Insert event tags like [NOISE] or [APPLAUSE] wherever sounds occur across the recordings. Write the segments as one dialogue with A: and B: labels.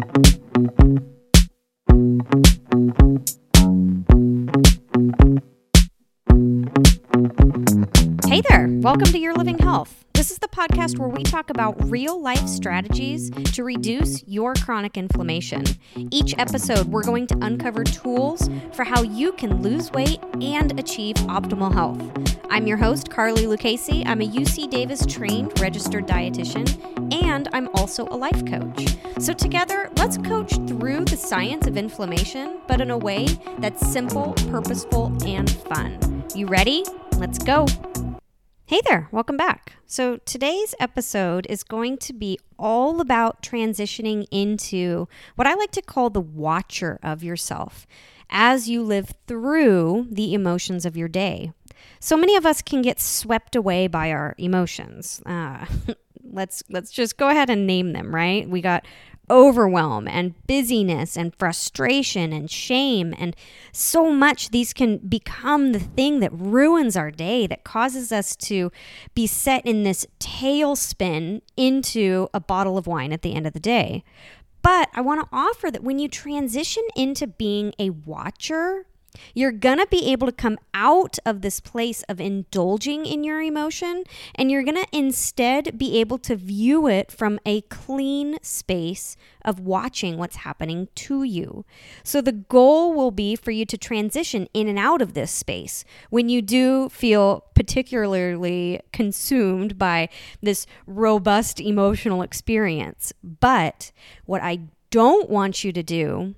A: Mm-hmm. Podcast where we talk about real life strategies to reduce your chronic inflammation. Each episode, we're going to uncover tools for how you can lose weight and achieve optimal health. I'm your host, Carly Lucchese. I'm a UC Davis trained registered dietitian, and I'm also a life coach. So, together, let's coach through the science of inflammation, but in a way that's simple, purposeful, and fun. You ready? Let's go. Hey there, welcome back. So, today's episode is going to be all about transitioning into what I like to call the watcher of yourself as you live through the emotions of your day. So many of us can get swept away by our emotions. Uh, [LAUGHS] let's let's just go ahead and name them, right? We got overwhelm and busyness and frustration and shame and so much. These can become the thing that ruins our day that causes us to be set in this tailspin into a bottle of wine at the end of the day. But i want to offer that when you transition into being a watcher you're going to be able to come out of this place of indulging in your emotion, and you're going to instead be able to view it from a clean space of watching what's happening to you. So, the goal will be for you to transition in and out of this space when you do feel particularly consumed by this robust emotional experience. But what I don't want you to do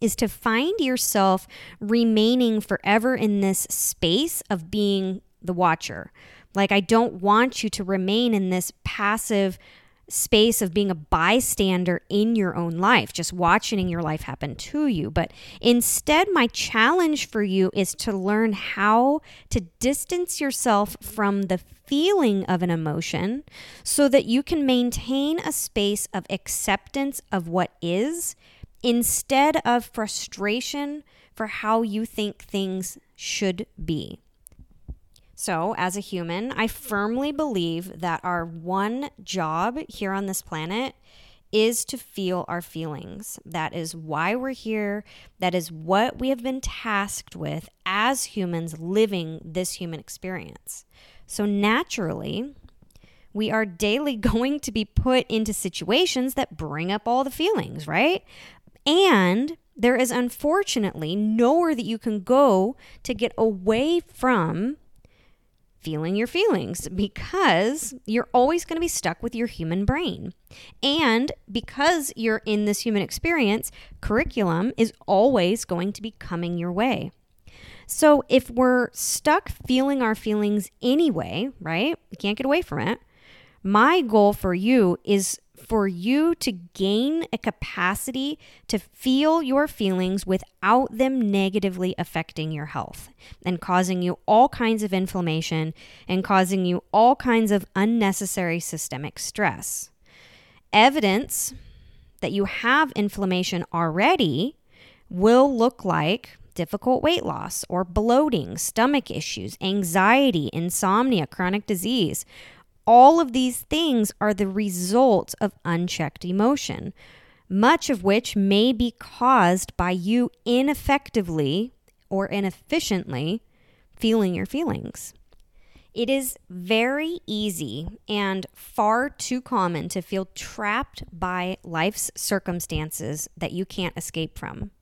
A: is to find yourself remaining forever in this space of being the watcher. Like, I don't want you to remain in this passive space of being a bystander in your own life, just watching your life happen to you. But instead, my challenge for you is to learn how to distance yourself from the feeling of an emotion so that you can maintain a space of acceptance of what is instead of frustration for how you think things should be. So, as a human, I firmly believe that our one job here on this planet is to feel our feelings. That is why we're here. That is what we have been tasked with as humans living this human experience. So, naturally, we are daily [LAUGHS] going to be put into situations that bring up all the feelings, right? And there is unfortunately nowhere that you can go to get away from feeling your feelings because you're always going to be stuck with your human brain. And because you're in this human experience, curriculum is always going to be coming your way. So if we're stuck feeling our feelings anyway, right? We can't get away from it. My goal for you is for you to gain a capacity to feel your feelings without them negatively affecting your health and causing you all kinds of inflammation and causing you all kinds of unnecessary systemic stress. Evidence that you have inflammation already will look like difficult weight loss or bloating, stomach issues, anxiety, insomnia, chronic disease, all of these things are the result of unchecked emotion, much of which may be caused by you ineffectively or inefficiently feeling your feelings. It is very easy and far too common to feel trapped by life's circumstances that you can't escape from.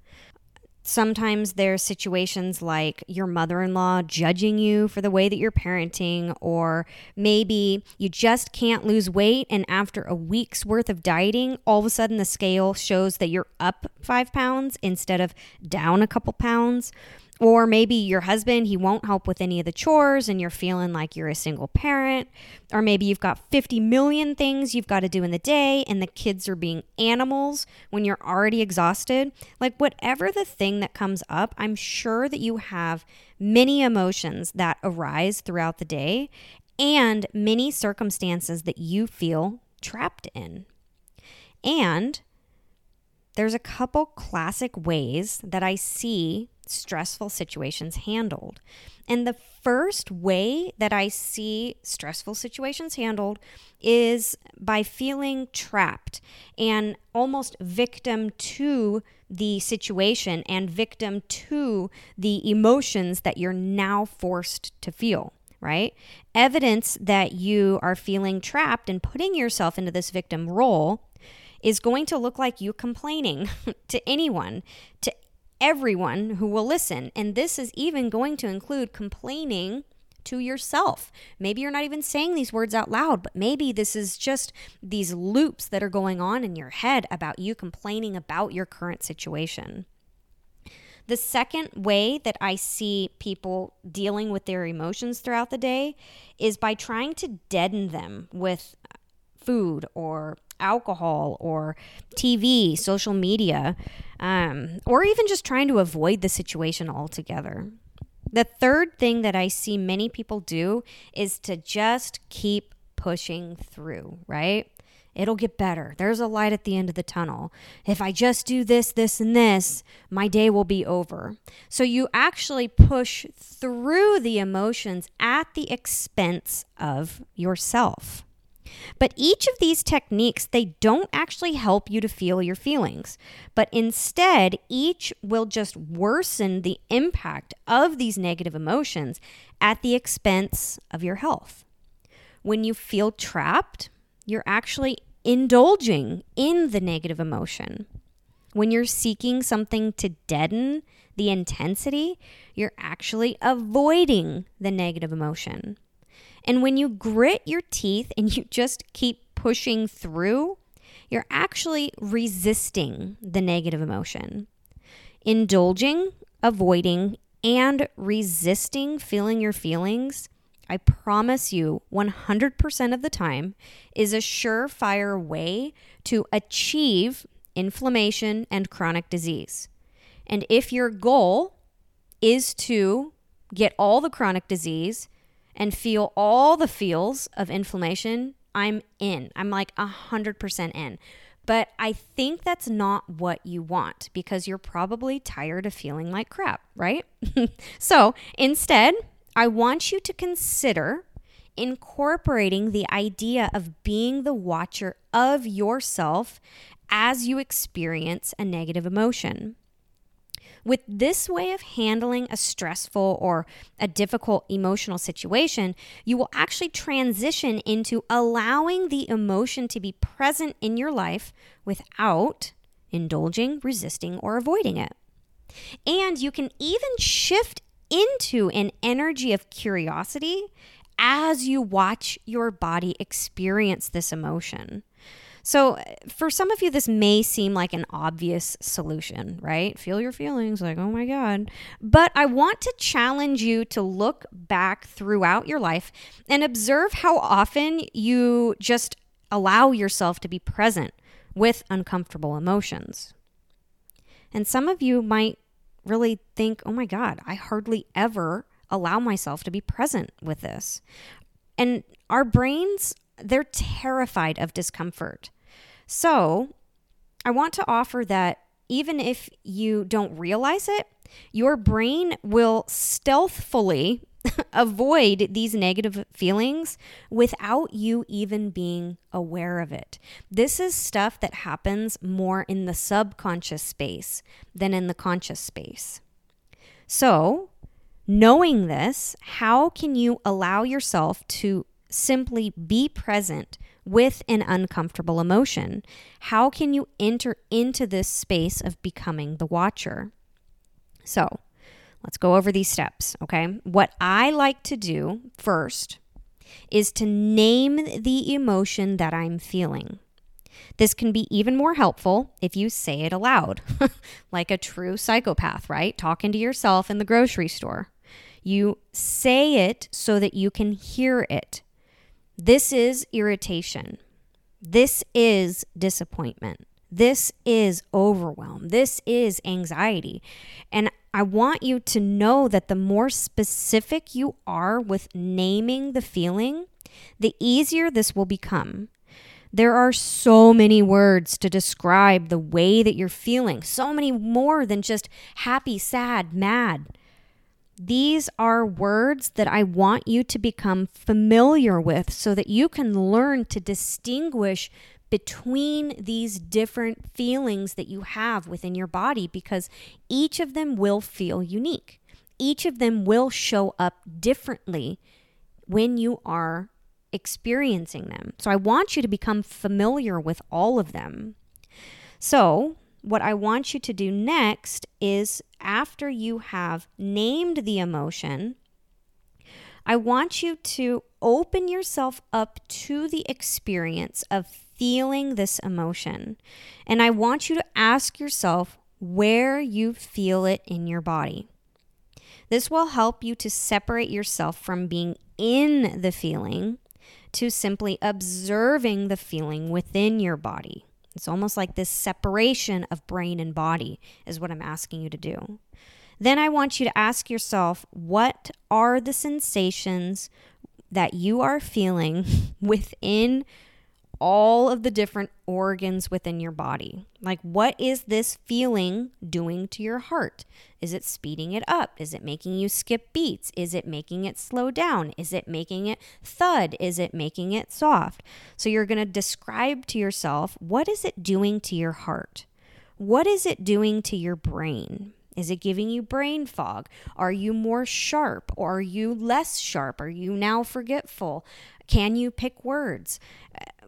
A: Sometimes there's situations like your mother in law judging you for the way that you're parenting, or maybe you just can't lose weight. And after a week's worth of dieting, all of a sudden the scale shows that you're up five pounds instead of down a couple pounds. Or maybe your husband, he won't help with any of the chores and you're feeling like you're a single parent. Or maybe you've got 50 million things you've got to do in the day and the kids are being animals when you're already exhausted. Like, whatever the thing that comes up, I'm sure that you have many emotions that arise throughout the day and many circumstances that you feel trapped in. And there's a couple classic ways that I see stressful situations handled. And the first way that I see stressful situations handled is by feeling trapped and almost victim to the situation and victim to the emotions that you're now forced to feel right? Evidence that you are feeling trapped and putting yourself into this victim role is going to look like you complaining [LAUGHS] to anyone, to everyone who will listen. And this is even going to include complaining to yourself. Maybe you're not even saying these words out loud, but maybe this is just these loops that are going on in your head about you complaining about your current situation. The second way that I see people dealing with their emotions throughout the day is by trying to deaden them with food or alcohol or TV, social media, um, or even just trying to avoid the situation altogether. The third thing that I see many people do is to just keep pushing through, right? It'll get better. There's a light at the end of the tunnel. If I just do this, this, and this, my day will be over. So you actually push through the emotions at the expense of yourself. But each of these techniques, they don't actually help you to feel your feelings, but instead, each will just worsen the impact of these negative emotions at the expense of your health. When you feel trapped, you're actually indulging in the negative emotion. When you're seeking something to deaden the intensity, you're actually avoiding the negative emotion. And when you grit your teeth and you just keep pushing through, you're actually resisting the negative emotion. Indulging, avoiding, and resisting feeling your feelings, I promise you 100% of the time, is a surefire way to achieve inflammation and chronic disease. And if your goal is to get all the chronic disease and feel all the feels of inflammation, I'm in. I'm like 100% in. But I think that's not what you want because you're probably tired of feeling like crap, right? [LAUGHS] so instead, I want you to consider incorporating the idea of being the watcher of yourself as you experience a negative emotion. With this way of handling a stressful or a difficult emotional situation, you will actually transition into allowing the emotion to be present in your life without indulging, resisting, or avoiding it. And you can even shift into an energy of curiosity as you watch your body experience this emotion. So, for some of you, this may seem like an obvious solution, right? Feel your feelings, like, oh my God. But I want to challenge you to look back throughout your life and observe how often you just allow yourself to be present with uncomfortable emotions. And some of you might really think, oh my God, I hardly ever allow myself to be present with this. And our brains, they're terrified of discomfort. So, I want to offer that even if you don't realize it, your brain will stealthfully [LAUGHS] avoid these negative feelings without you even being aware of it. This is stuff that happens more in the subconscious space than in the conscious space. So, knowing this, how can you allow yourself to simply be present with an uncomfortable emotion? How can you enter into this space of becoming the watcher? So, let's go over these steps, okay? What I like to do first is to name the emotion that I'm feeling. This can be even more helpful if you say it aloud, [LAUGHS] like a true psychopath, right? Talking to yourself in the grocery store. You say it so that you can hear it. This is irritation. This is disappointment. This is overwhelm. This is anxiety. And I want you to know that the more specific you are with naming the feeling, the easier this will become. There are so many words to describe the way that you're feeling, so many more than just happy, sad, mad. These are words that I want you to become familiar with so that you can learn to distinguish between these different feelings that you have within your body because each of them will feel unique. Each of them will show up differently when you are experiencing them. So I want you to become familiar with all of them. So, what I want you to do next is after you have named the emotion, I want you to open yourself up to the experience of feeling this emotion. And I want you to ask yourself where you feel it in your body. This will help you to separate yourself from being in the feeling to simply observing the feeling within your body. It's almost like this separation of brain and body is what I'm asking you to do. Then I want you to ask yourself what are the sensations that you are feeling [LAUGHS] within all of the different organs within your body. Like, what is this feeling doing to your heart? Is it speeding it up? Is it making you skip beats? Is it making it slow down? Is it making it thud? Is it making it soft? So, you're going to describe to yourself what is it doing to your heart? What is it doing to your brain? Is it giving you brain fog? Are you more sharp? Or are you less sharp? Are you now forgetful? Can you pick words?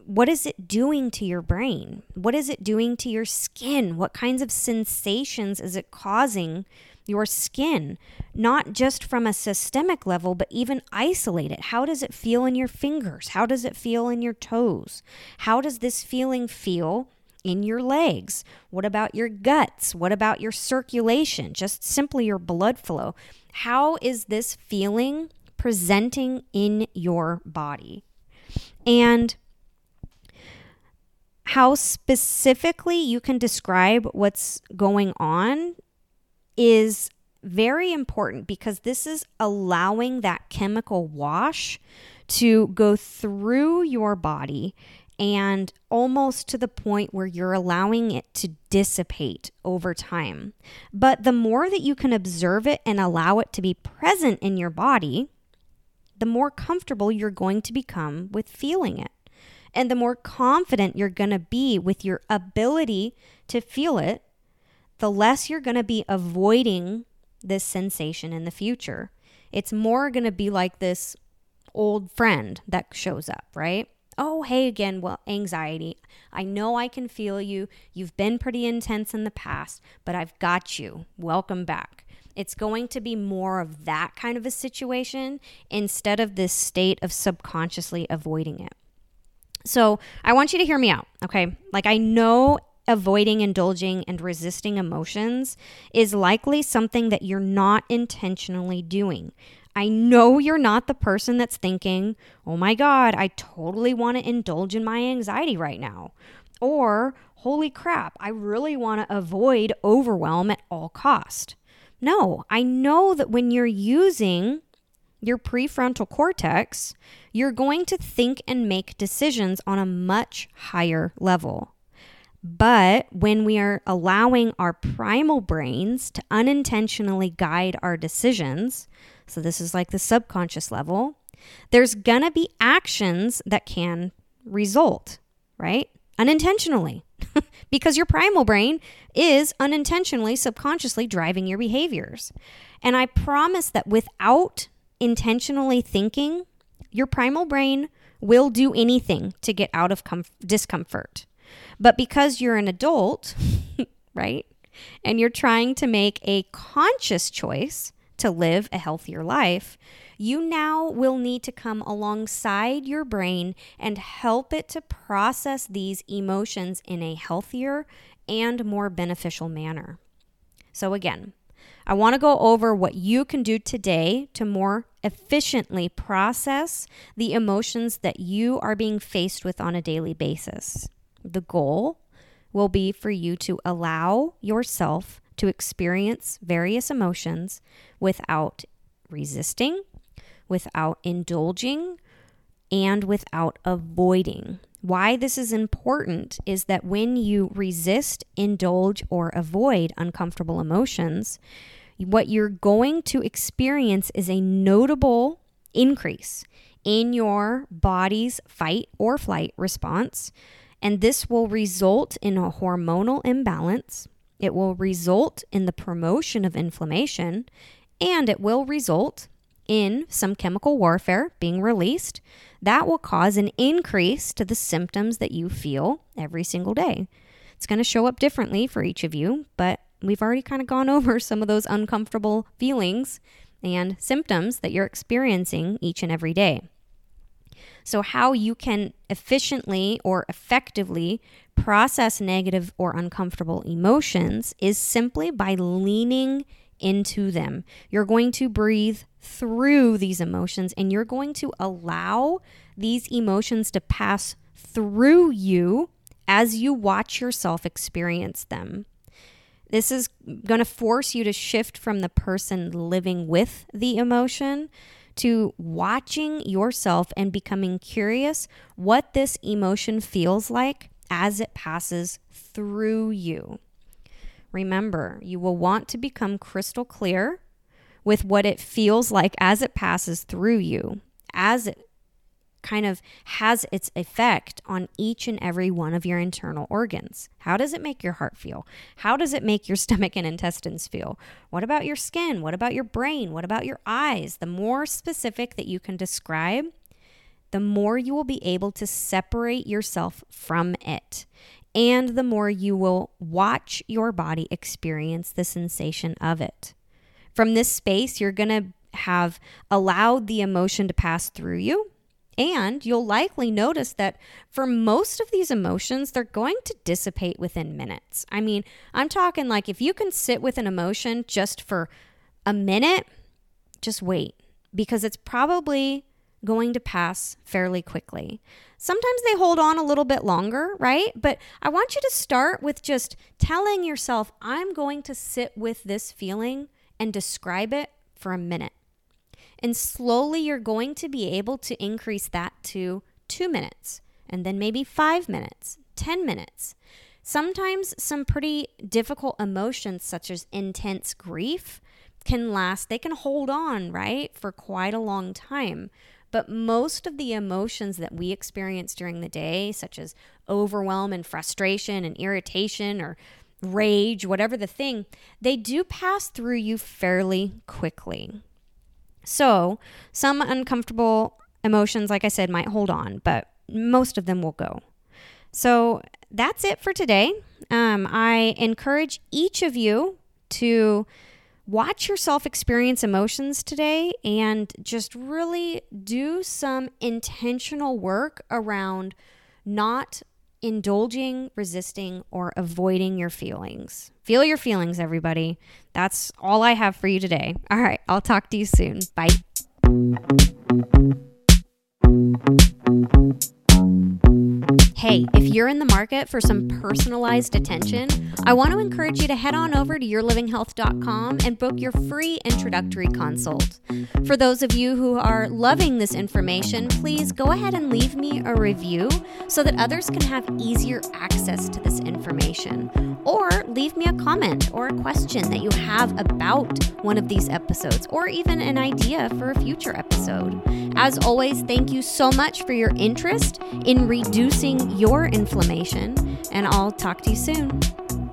A: What is it doing to your brain? What is it doing to your skin? What kinds of sensations is it causing your skin? Not just from a systemic level, but even isolate it. How does it feel in your fingers? How does it feel in your toes? How does this feeling feel? in your legs? What about your guts? What about your circulation? Just simply your blood flow. How is this feeling presenting in your body? And how specifically you can describe what's going on is very important because this is allowing that chemical wash to go through your body and almost to the point where you're allowing it to dissipate over time. But the more that you can observe it and allow it to be present in your body, the more comfortable you're going to become with feeling it. And the more confident you're going to be with your ability to feel it, the less you're going to be avoiding this sensation in the future. It's more going to be like this old friend that shows up, right? Oh, hey again, well, anxiety. I know I can feel you. You've been pretty intense in the past, but I've got you. Welcome back. It's going to be more of that kind of a situation instead of this state of subconsciously avoiding it. So I want you to hear me out, okay? Like, I know avoiding, indulging, and resisting emotions is likely something that you're not intentionally doing. I know you're not the person that's thinking, oh my God, I totally want to indulge in my anxiety right now. Or, holy crap, I really want to avoid overwhelm at all cost. No, I know that when you're using your prefrontal cortex, you're going to think and make decisions on a much higher level. But when we are allowing our primal brains to unintentionally guide our decisions, so this is like the subconscious level, there's gonna be actions that can result, right? Unintentionally. [LAUGHS] because your primal brain is unintentionally, subconsciously driving your behaviors. And I promise that without intentionally thinking, your primal brain will do anything to get out of comf- discomfort. But because you're an adult, [LAUGHS] right, and you're trying to make a conscious choice to live a healthier life, you now will need to come alongside your brain and help it to process these emotions in a healthier and more beneficial manner. So, again, I want to go over what you can do today to more efficiently process the emotions that you are being faced with on a daily basis. The goal will be for you to allow yourself to experience various emotions without resisting, without indulging, and without avoiding. Why this is important is that when you resist, indulge, or avoid uncomfortable emotions, what you're going to experience is a notable increase in your body's fight or flight response. And this will result in a hormonal imbalance. It will result in the promotion of inflammation. And it will result in some chemical warfare being released that will cause an increase to the symptoms that you feel every single day. It's going to show up differently for each of you, but we've already kind of gone [LAUGHS] over some of those uncomfortable feelings and symptoms that you're experiencing each and every day. So, how you can efficiently or effectively process negative or uncomfortable emotions is simply by leaning into them. You're going to breathe through these emotions and you're going to allow these emotions to pass through you as you watch yourself experience them. This is going to force you to shift from the person living with the emotion to watching yourself and becoming curious what this emotion feels like as it passes through you. Remember, you will want to become crystal clear with what it feels like as it passes through you, as it kind of has its effect on each and every one of your internal organs. How does it make your heart feel? How does it make your [LAUGHS] stomach and intestines feel? What about your skin? What about your brain? What about your eyes? The more specific that you can describe, the more you will be able to separate yourself from it. And the more you will watch your body experience the sensation of it. From this space, you're going to have allowed the emotion to pass through you and you'll likely notice that for most of these emotions, they're going to dissipate within minutes. I mean, I'm talking like if you can sit with an emotion just for a minute, just wait because it's probably going to pass fairly quickly. Sometimes they hold on a little bit longer, right? But I want you to start with just telling yourself, I'm going to sit with this feeling and describe it for a minute. And slowly you're going to be able to increase that to two minutes, and then maybe five minutes, 10 minutes. Sometimes some pretty difficult emotions, such as intense grief, can last, they can hold on, right, for quite a long time. But most of the emotions that we experience during the day, such as overwhelm and frustration and irritation or rage, whatever the thing, they do pass through you fairly quickly. So, some uncomfortable emotions, like I said, might hold on, but most of them will go. So, that's it for today. Um, I encourage each of you to watch yourself experience emotions today and just really do some intentional work around not indulging, resisting, or avoiding your feelings. Feel your feelings, everybody. That's all I have for you today. All right, I'll talk to you soon. Bye. Hey, if you're in the market for some personalized attention, I want to encourage you to head on over to yourlivinghealth.com and book your free introductory consult. For those of you who are loving this information, please go ahead and leave me a review so that others can have easier access to this information. Or leave me a comment or a question that you have about one of these episodes, or even an idea for a future episode. As always, thank you so much for your interest in reducing your inflammation, and I'll talk to you soon.